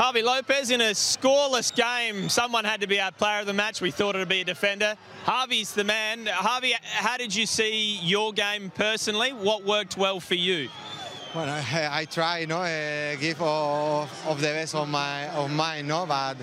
Javi Lopez in a scoreless game. Someone had to be our player of the match. We thought it would be a defender. Javi's the man. Javi, how did you see your game personally? What worked well for you? Well, I, I try, you know, uh, give of, the best of my of mine, no. But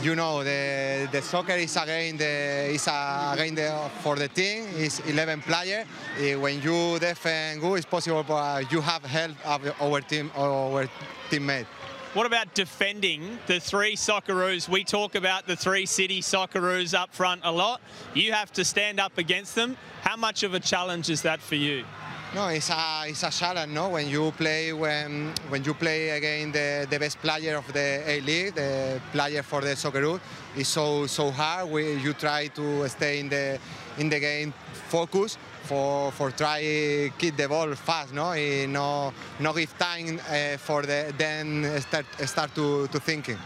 you know, the the soccer is again the is a, again the, for the team. It's 11 player. Uh, when you defend good, it's possible. But you have help of our team, our teammate. What about defending the three Socceroos? We talk about the three City Socceroos up front a lot. You have to stand up against them. How much of a challenge is that for you? No, it's a it's a challenge, no. When you play when when you play against the, the best player of the A League, the player for the Socceroo, it's so so hard. We, you try to stay in the in the game focus for for try keep the ball fast, no, no no give time uh, for the then start start to to thinking.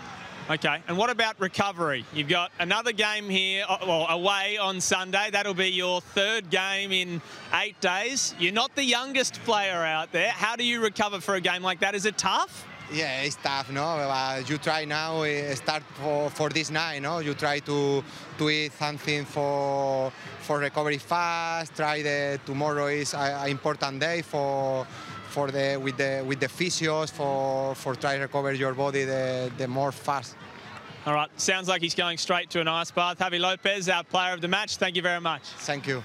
Okay, and what about recovery? You've got another game here, uh, well, away on Sunday. That'll be your third game in eight days. You're not the youngest player out there. How do you recover for a game like that? Is it tough? Yeah, it's tough, no. Uh, you try now uh, start for, for this night, no. You try to to eat something for for recovery fast. Try the tomorrow is an important day for for the with the with the physios for for try to recover your body the the more fast. All right, sounds like he's going straight to an ice bath. Javi Lopez, our player of the match. Thank you very much. Thank you.